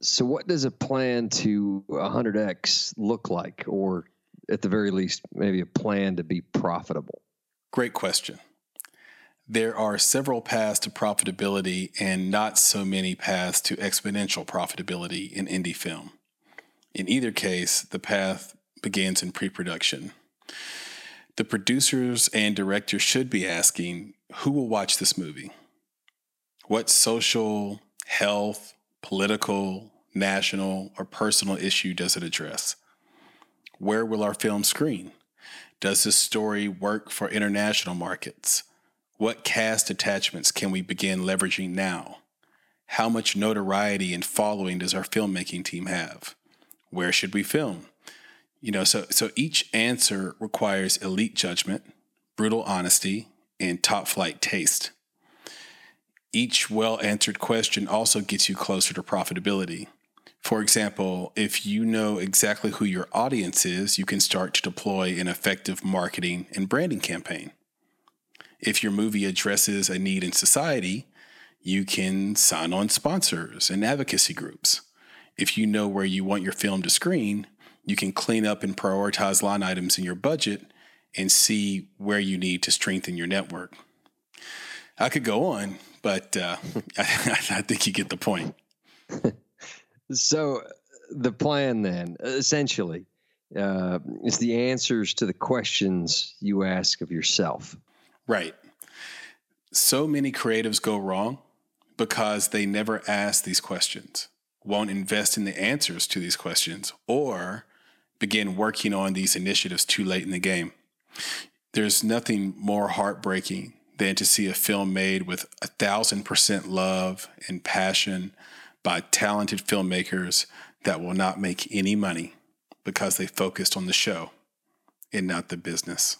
So, what does a plan to 100x look like, or at the very least, maybe a plan to be profitable? Great question. There are several paths to profitability and not so many paths to exponential profitability in indie film. In either case, the path begins in pre production. The producers and directors should be asking who will watch this movie? What social, health, political, national, or personal issue does it address? Where will our film screen? Does this story work for international markets? What cast attachments can we begin leveraging now? How much notoriety and following does our filmmaking team have? Where should we film? You know, so so each answer requires elite judgment, brutal honesty, and top flight taste. Each well answered question also gets you closer to profitability. For example, if you know exactly who your audience is, you can start to deploy an effective marketing and branding campaign. If your movie addresses a need in society, you can sign on sponsors and advocacy groups. If you know where you want your film to screen, you can clean up and prioritize line items in your budget and see where you need to strengthen your network. I could go on, but uh, I, I think you get the point. So the plan then, essentially, uh, is the answers to the questions you ask of yourself. Right. So many creatives go wrong because they never ask these questions, won't invest in the answers to these questions, or begin working on these initiatives too late in the game. There's nothing more heartbreaking than to see a film made with a thousand percent love and passion by talented filmmakers that will not make any money because they focused on the show and not the business.